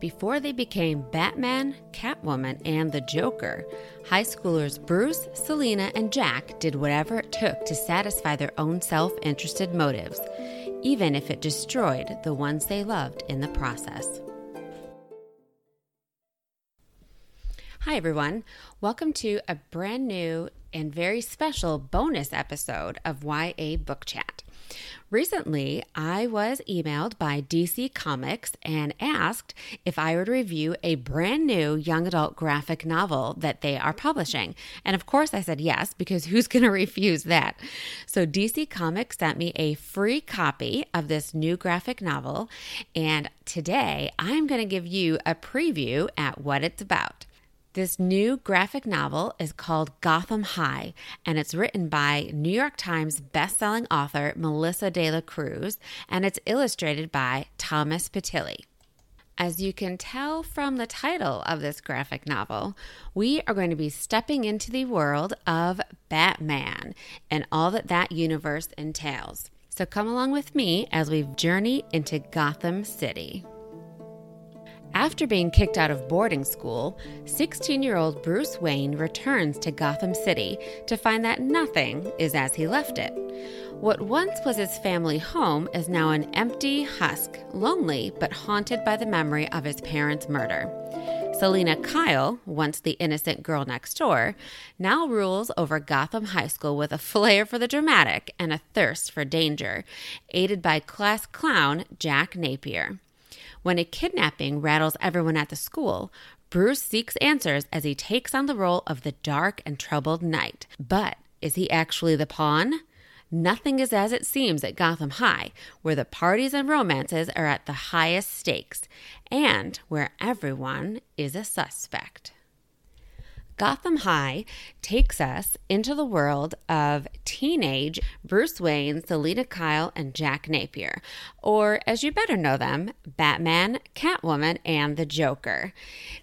Before they became Batman, Catwoman, and the Joker, high schoolers Bruce, Selina, and Jack did whatever it took to satisfy their own self interested motives, even if it destroyed the ones they loved in the process. Hi, everyone. Welcome to a brand new and very special bonus episode of YA Book Chat. Recently, I was emailed by DC Comics and asked if I would review a brand new young adult graphic novel that they are publishing. And of course, I said yes, because who's going to refuse that? So, DC Comics sent me a free copy of this new graphic novel. And today, I'm going to give you a preview at what it's about. This new graphic novel is called Gotham High, and it's written by New York Times bestselling author Melissa De La Cruz, and it's illustrated by Thomas Pitilli. As you can tell from the title of this graphic novel, we are going to be stepping into the world of Batman and all that that universe entails. So come along with me as we journey into Gotham City. After being kicked out of boarding school, 16 year old Bruce Wayne returns to Gotham City to find that nothing is as he left it. What once was his family home is now an empty husk, lonely but haunted by the memory of his parents' murder. Selina Kyle, once the innocent girl next door, now rules over Gotham High School with a flair for the dramatic and a thirst for danger, aided by class clown Jack Napier. When a kidnapping rattles everyone at the school, Bruce seeks answers as he takes on the role of the dark and troubled knight. But is he actually the pawn? Nothing is as it seems at Gotham High, where the parties and romances are at the highest stakes, and where everyone is a suspect. Gotham High takes us into the world of teenage Bruce Wayne, Selina Kyle, and Jack Napier, or as you better know them, Batman, Catwoman, and the Joker.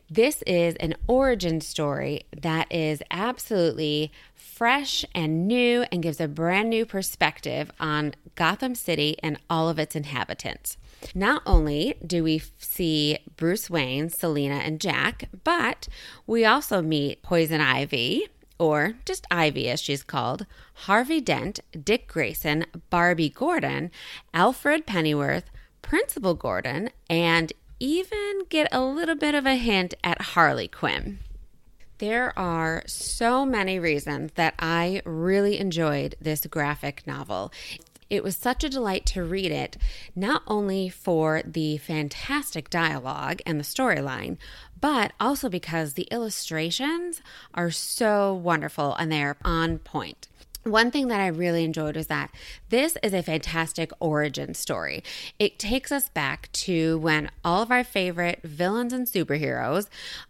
This is an origin story that is absolutely fresh and new and gives a brand new perspective on Gotham City and all of its inhabitants. Not only do we see Bruce Wayne, Selina, and Jack, but we also meet Poison Ivy, or just Ivy as she's called, Harvey Dent, Dick Grayson, Barbie Gordon, Alfred Pennyworth, Principal Gordon, and even get a little bit of a hint at Harley Quinn. There are so many reasons that I really enjoyed this graphic novel. It was such a delight to read it, not only for the fantastic dialogue and the storyline, but also because the illustrations are so wonderful and they're on point. One thing that I really enjoyed was that this is a fantastic origin story. It takes us back to when all of our favorite villains and superheroes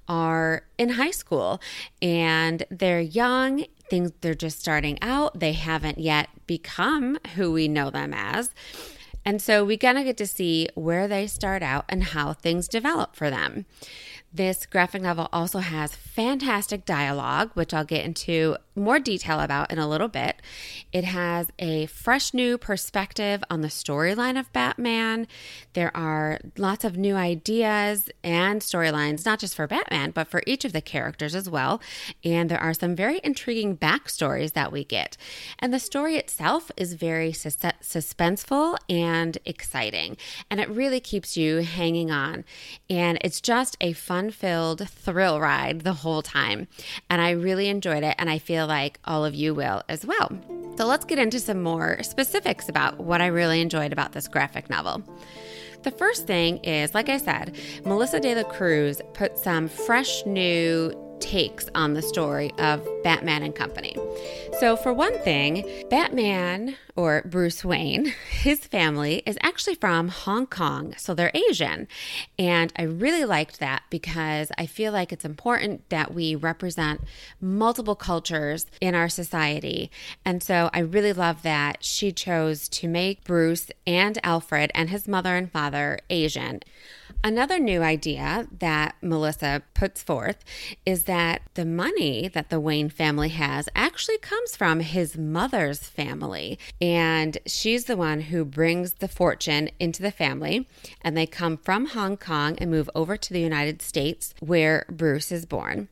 are in high school and they're young things they're just starting out they haven't yet become who we know them as. And so we kind of get to see where they start out and how things develop for them this graphic novel also has fantastic dialogue, which I'll get into more detail about in a little bit. It has a fresh new perspective on the storyline of Batman. There are lots of new ideas and storylines, not just for Batman, but for each of the characters as well. And there are some very intriguing backstories that we get. And the story itself is very sus- suspenseful and exciting. And it really keeps you hanging on. And it's just a fun fun filled thrill ride the whole time. And I really enjoyed it, and I feel like all of you will as well. So let's get into some more specifics about what I really enjoyed about this graphic novel. The first thing is, like I said, Melissa De La Cruz put some fresh new takes on the story of Batman and Company. So, for one thing, Batman or Bruce Wayne, his family is actually from Hong Kong, so they're Asian. And I really liked that because I feel like it's important that we represent multiple cultures in our society. And so I really love that she chose to make Bruce and Alfred and his mother and father Asian. Another new idea that Melissa puts forth is that the money that the Wayne family has actually comes from his mother's family. And she's the one who brings the fortune into the family. And they come from Hong Kong and move over to the United States where Bruce is born.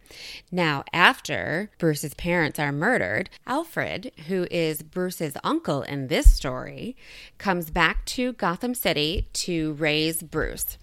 Now, after Bruce's parents are murdered, Alfred, who is Bruce's uncle in this story, comes back to Gotham City to raise Bruce.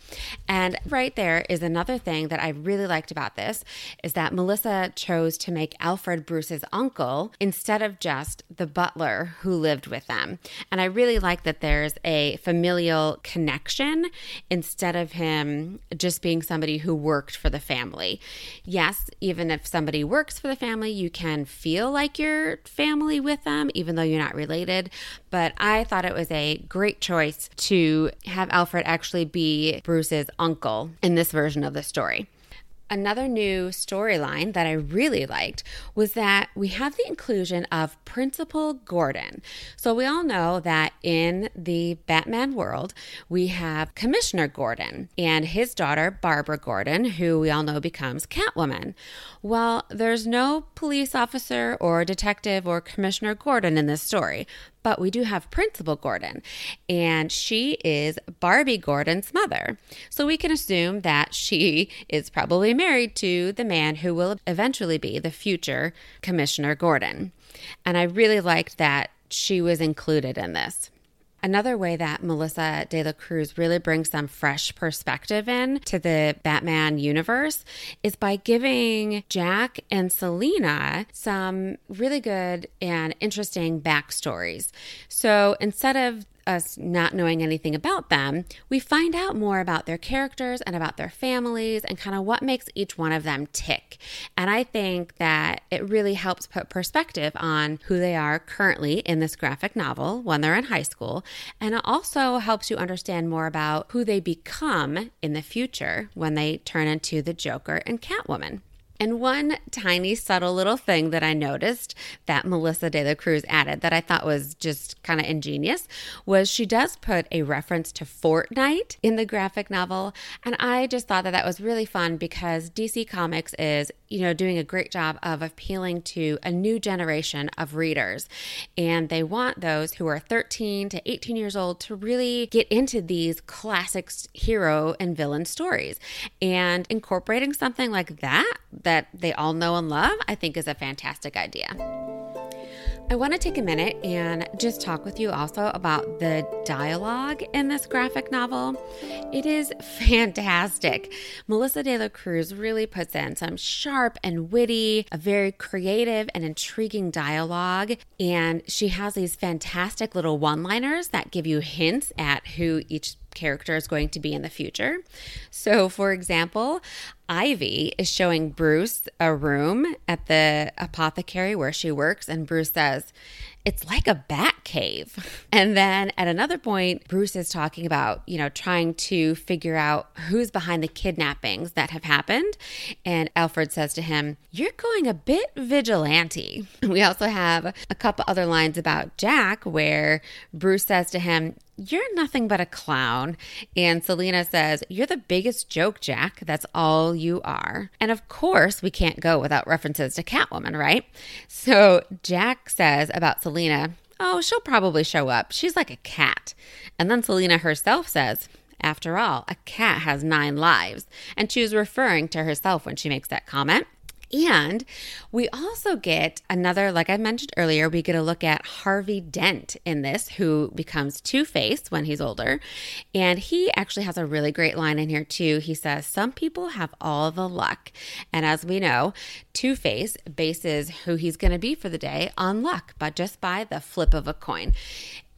And right there is another thing that I really liked about this is that Melissa chose to make Alfred Bruce's uncle instead of just the butler who lived with them. And I really like that there's a familial connection instead of him just being somebody who worked for the family. Yes, even if somebody works for the family, you can feel like you're family with them, even though you're not related. But I thought it was a great choice to have Alfred actually be Bruce's uncle in this version of the story. Another new storyline that I really liked was that we have the inclusion of Principal Gordon. So, we all know that in the Batman world, we have Commissioner Gordon and his daughter, Barbara Gordon, who we all know becomes Catwoman. Well, there's no police officer or detective or Commissioner Gordon in this story, but we do have Principal Gordon, and she is Barbie Gordon's mother. So we can assume that she is probably married to the man who will eventually be the future Commissioner Gordon. And I really liked that she was included in this. Another way that Melissa De La Cruz really brings some fresh perspective in to the Batman universe is by giving Jack and Selina some really good and interesting backstories. So instead of us not knowing anything about them, we find out more about their characters and about their families and kind of what makes each one of them tick. And I think that it really helps put perspective on who they are currently in this graphic novel when they're in high school. And it also helps you understand more about who they become in the future when they turn into the Joker and Catwoman. And one tiny, subtle little thing that I noticed that Melissa De La Cruz added that I thought was just kind of ingenious was she does put a reference to Fortnite in the graphic novel. And I just thought that that was really fun because DC Comics is, you know, doing a great job of appealing to a new generation of readers. And they want those who are 13 to 18 years old to really get into these classic hero and villain stories. And incorporating something like that, that they all know and love, I think is a fantastic idea. I want to take a minute and just talk with you also about the dialogue in this graphic novel. It is fantastic. Melissa De La Cruz really puts in some sharp and witty, a very creative and intriguing dialogue. And she has these fantastic little one liners that give you hints at who each character is going to be in the future. So, for example, Ivy is showing Bruce a room at the apothecary where she works, and Bruce says, It's like a bat cave. And then at another point, Bruce is talking about, you know, trying to figure out who's behind the kidnappings that have happened. And Alfred says to him, You're going a bit vigilante. We also have a couple other lines about Jack where Bruce says to him, you're nothing but a clown. And Selina says, You're the biggest joke, Jack. That's all you are. And of course, we can't go without references to Catwoman, right? So Jack says about Selina, Oh, she'll probably show up. She's like a cat. And then Selina herself says, after all, a cat has nine lives. And she was referring to herself when she makes that comment. And we also get another, like I mentioned earlier, we get a look at Harvey Dent in this, who becomes Two Face when he's older. And he actually has a really great line in here, too. He says, Some people have all the luck. And as we know, Two Face bases who he's going to be for the day on luck, but just by the flip of a coin.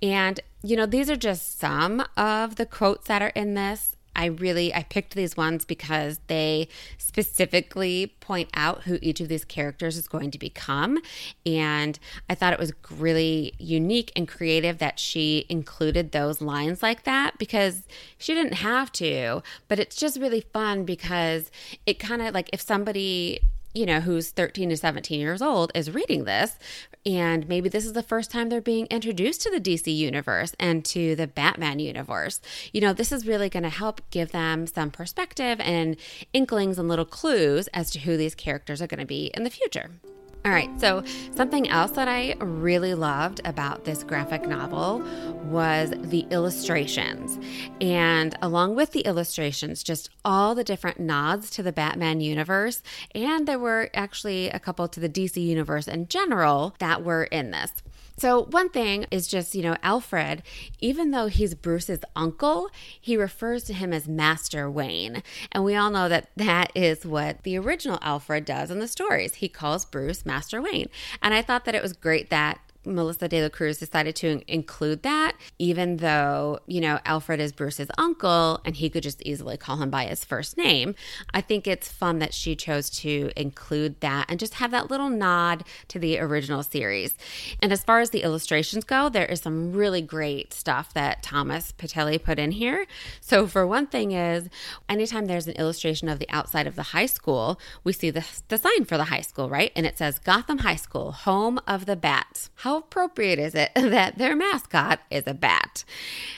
And, you know, these are just some of the quotes that are in this. I really I picked these ones because they specifically point out who each of these characters is going to become. And I thought it was really unique and creative that she included those lines like that because she didn't have to. But it's just really fun because it kind of like if somebody you know, who's 13 to 17 years old is reading this, and maybe this is the first time they're being introduced to the DC universe and to the Batman universe. You know, this is really going to help give them some perspective and inklings and little clues as to who these characters are going to be in the future. All right, so something else that I really loved about this graphic novel was the illustrations. And along with the illustrations, just all the different nods to the Batman universe. And there were actually a couple to the DC universe in general that were in this. So, one thing is just, you know, Alfred, even though he's Bruce's uncle, he refers to him as Master Wayne. And we all know that that is what the original Alfred does in the stories. He calls Bruce Master Wayne. And I thought that it was great that Melissa De La Cruz decided to include that, even though, you know, Alfred is Bruce's uncle and he could just easily call him by his first name. I think it's fun that she chose to include that and just have that little nod to the original series. And as far as the illustrations go, there is some really great stuff that Thomas Pitilli put in here. So, for one thing, is anytime there's an illustration of the outside of the high school, we see the, the sign for the high school, right? And it says Gotham High School, home of the bats. How appropriate is it that their mascot is a bat?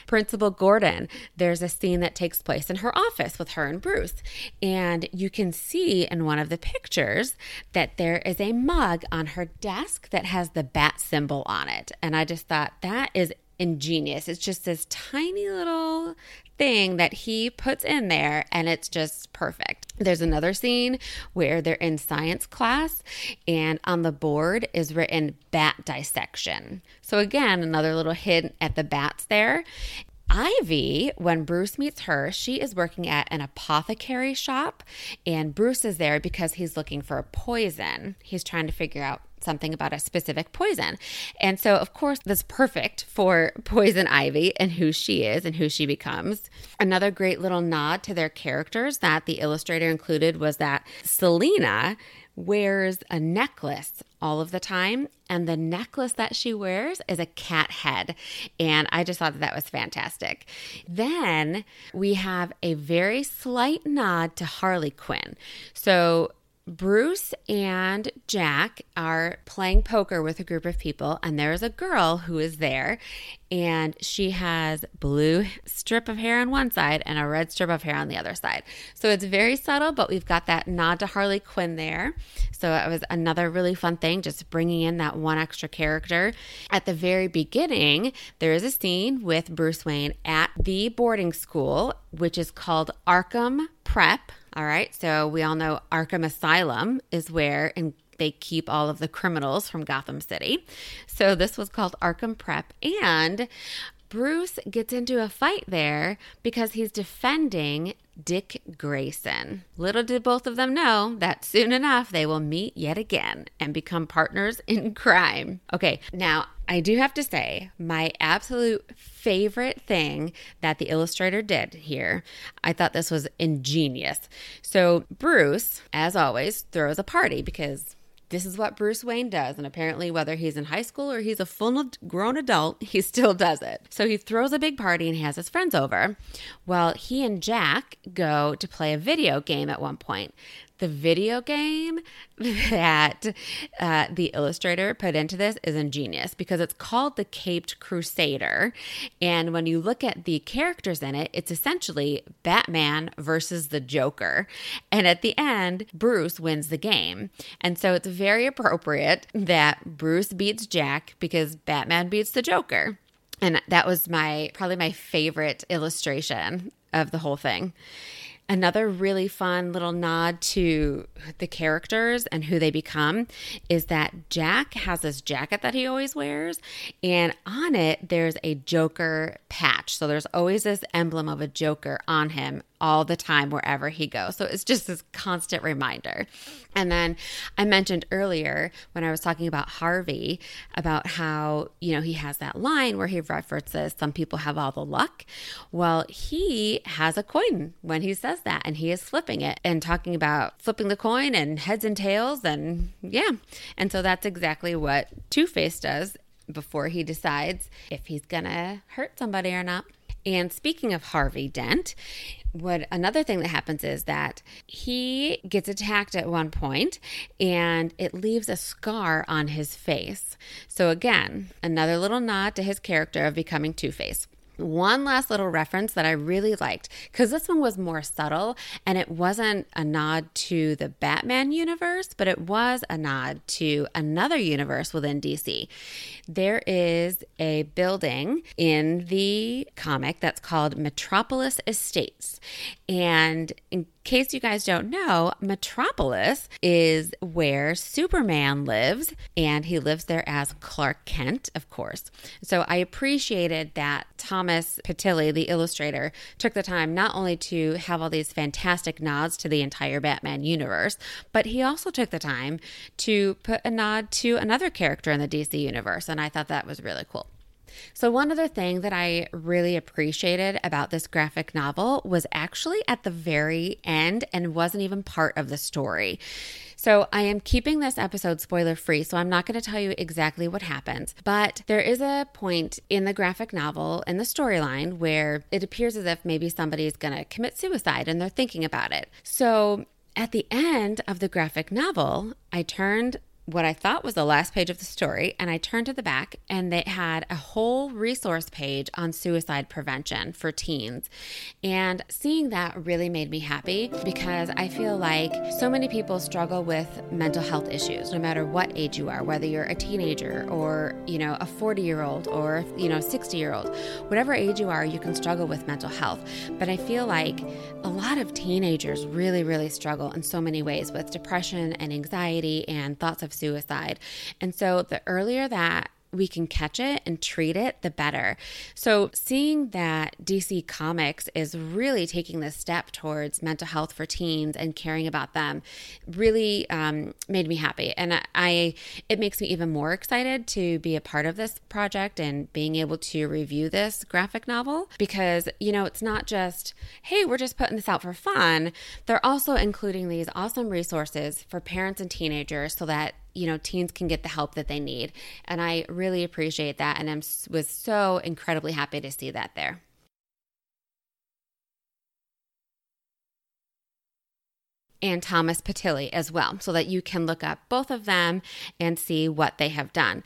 Principal Gordon, there's a scene that takes place in her office with her and Bruce. And you can see in one of the pictures that there is a mug on her desk that has the bat symbol on it. And I just thought that is ingenious. It's just this tiny little thing that he puts in there, and it's just perfect. There's another scene where they're in science class, and on the board is written bat dissection. So, again, another little hint at the bats there. Ivy, when Bruce meets her, she is working at an apothecary shop, and Bruce is there because he's looking for a poison. He's trying to figure out something about a specific poison. And so, of course, that's perfect for Poison Ivy and who she is and who she becomes. Another great little nod to their characters that the illustrator included was that Selina wears a necklace all of the time. And the necklace that she wears is a cat head. And I just thought that that was fantastic. Then we have a very slight nod to Harley Quinn. So Bruce and Jack are playing poker with a group of people, and there is a girl who is there, and she has blue strip of hair on one side and a red strip of hair on the other side. So it's very subtle, but we've got that nod to Harley Quinn there. So it was another really fun thing, just bringing in that one extra character. At the very beginning, there is a scene with Bruce Wayne at the boarding school, which is called Arkham Prep all right. So we all know Arkham Asylum is where and they keep all of the criminals from Gotham City. So this was called Arkham Prep. And Bruce gets into a fight there because he's defending Dick Grayson. Little did both of them know that soon enough they will meet yet again and become partners in crime. Okay, now I do have to say, my absolute favorite thing that the illustrator did here, I thought this was ingenious. So, Bruce, as always, throws a party because this is what Bruce Wayne does. And apparently, whether he's in high school or he's a full grown adult, he still does it. So he throws a big party and has his friends over. Well, he and Jack go to play a video game at one point the video game that uh, the illustrator put into this is ingenious because it's called the Caped Crusader. And when you look at the characters in it, it's essentially Batman versus the Joker. And at the end, Bruce wins the game. And so it's very appropriate that Bruce beats Jack because Batman beats the Joker. And that was my probably my favorite illustration of the whole thing. Another really fun little nod to the characters and who they become is that Jack has this jacket that he always wears, and on it there's a Joker patch. So there's always this emblem of a Joker on him all the time wherever he goes. So it's just this constant reminder. And then I mentioned earlier when I was talking about Harvey about how, you know, he has that line where he references some people have all the luck. Well, he has a coin when he says that and he is flipping it and talking about flipping the coin and heads and tails and yeah. And so that's exactly what Two-Face does before he decides if he's going to hurt somebody or not. And speaking of Harvey Dent, what another thing that happens is that he gets attacked at one point and it leaves a scar on his face. So again, another little nod to his character of becoming Two-Face. One last little reference that I really liked because this one was more subtle and it wasn't a nod to the Batman universe, but it was a nod to another universe within DC. There is a building in the comic that's called Metropolis Estates. And in case you guys don't know, Metropolis is where Superman lives, and he lives there as Clark Kent, of course. So I appreciated that Thomas Pitilli, the illustrator, took the time not only to have all these fantastic nods to the entire Batman universe, but he also took the time to put a nod to another character in the DC universe. And I thought that was really cool. So, one other thing that I really appreciated about this graphic novel was actually at the very end and wasn't even part of the story. So, I am keeping this episode spoiler free, so I'm not going to tell you exactly what happens. But there is a point in the graphic novel, in the storyline, where it appears as if maybe somebody is going to commit suicide and they're thinking about it. So, at the end of the graphic novel, I turned what I thought was the last page of the story, and I turned to the back, and they had a whole resource page on suicide prevention for teens. And seeing that really made me happy because I feel like so many people struggle with mental health issues, no matter what age you are, whether you're a teenager or, you know, a 40 year old or, you know, 60 year old, whatever age you are, you can struggle with mental health. But I feel like a lot of teenagers really, really struggle in so many ways with depression and anxiety and thoughts of suicide. And so the earlier that we can catch it and treat it, the better. So, seeing that DC Comics is really taking this step towards mental health for teens and caring about them really um, made me happy. And I, it makes me even more excited to be a part of this project and being able to review this graphic novel because, you know, it's not just, hey, we're just putting this out for fun. They're also including these awesome resources for parents and teenagers so that you know teens can get the help that they need. And i really appreciate that. And i was so incredibly happy to see that there. And Thomas Pitilli as well, so that you can look up both of them and see what they have done.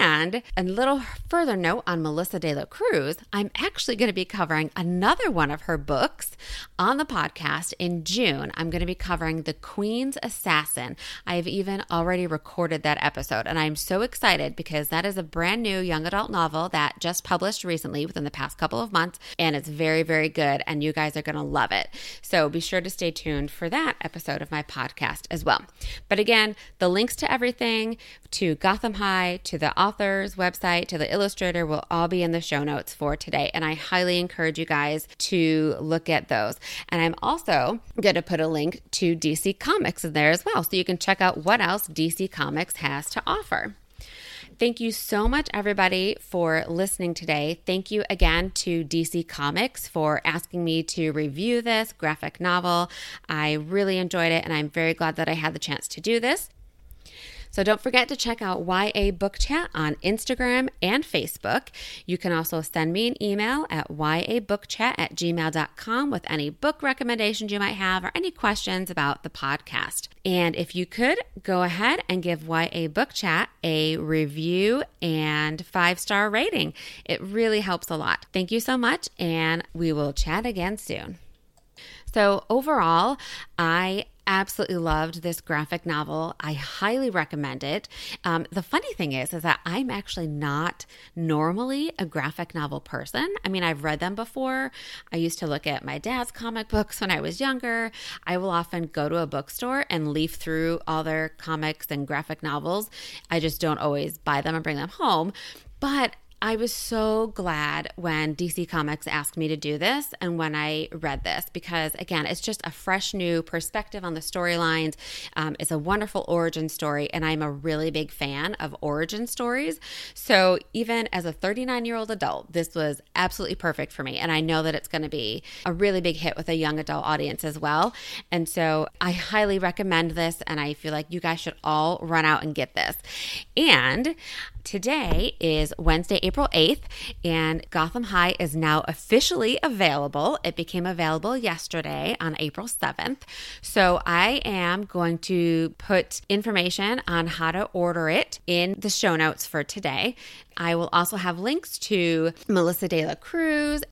And a little further note on Melissa De La Cruz, I'm actually going to be covering another one of her books on the podcast in June. I'm going to be covering The Queen's Assassin. I've even already recorded that episode, and I'm so excited because that is a brand new young adult novel that just published recently within the past couple of months, and it's very, very good, and you guys are going to love it. So be sure to stay tuned for that episode of my podcast as well. But again, the links to everything, to Gotham High, to the author's website, to the illustrator will all be in the show notes for today. And I highly encourage you guys to look at those. And I'm also going to put a link to DC Comics in there as well. So you can check out what else DC Comics has to offer. Thank you so much, everybody, for listening today. Thank you again to DC Comics for asking me to review this graphic novel. I really enjoyed it, and I'm very glad that I had the chance to do this. So don't forget to check out YA Book Chat on Instagram and Facebook. You can also send me an email at yabookchat at gmail.com with any book recommendations you might have or any questions about the podcast. And if you could, go ahead and give YA Book Chat a review and five star rating. It really helps a lot. Thank you so much, and we will chat again soon. So, overall, I absolutely loved this graphic novel. I highly recommend it. Um, the funny thing is, is that I'm actually not normally a graphic novel person. I mean, I've read them before. I used to look at my dad's comic books when I was younger. I will often go to a bookstore and leaf through all their comics and graphic novels. I just don't always buy them and bring them home. But I was so glad when DC Comics asked me to do this and when I read this because, again, it's just a fresh new perspective on the storylines. Um, it's a wonderful origin story, and I'm a really big fan of origin stories. So, even as a 39 year old adult, this was absolutely perfect for me. And I know that it's going to be a really big hit with a young adult audience as well. And so, I highly recommend this, and I feel like you guys should all run out and get this. And Today is Wednesday, April 8th, and Gotham High is now officially available. It became available yesterday on April 7th. So I am going to put information on how to order it in the show notes for today. I will also have links to Melissa De La Cruz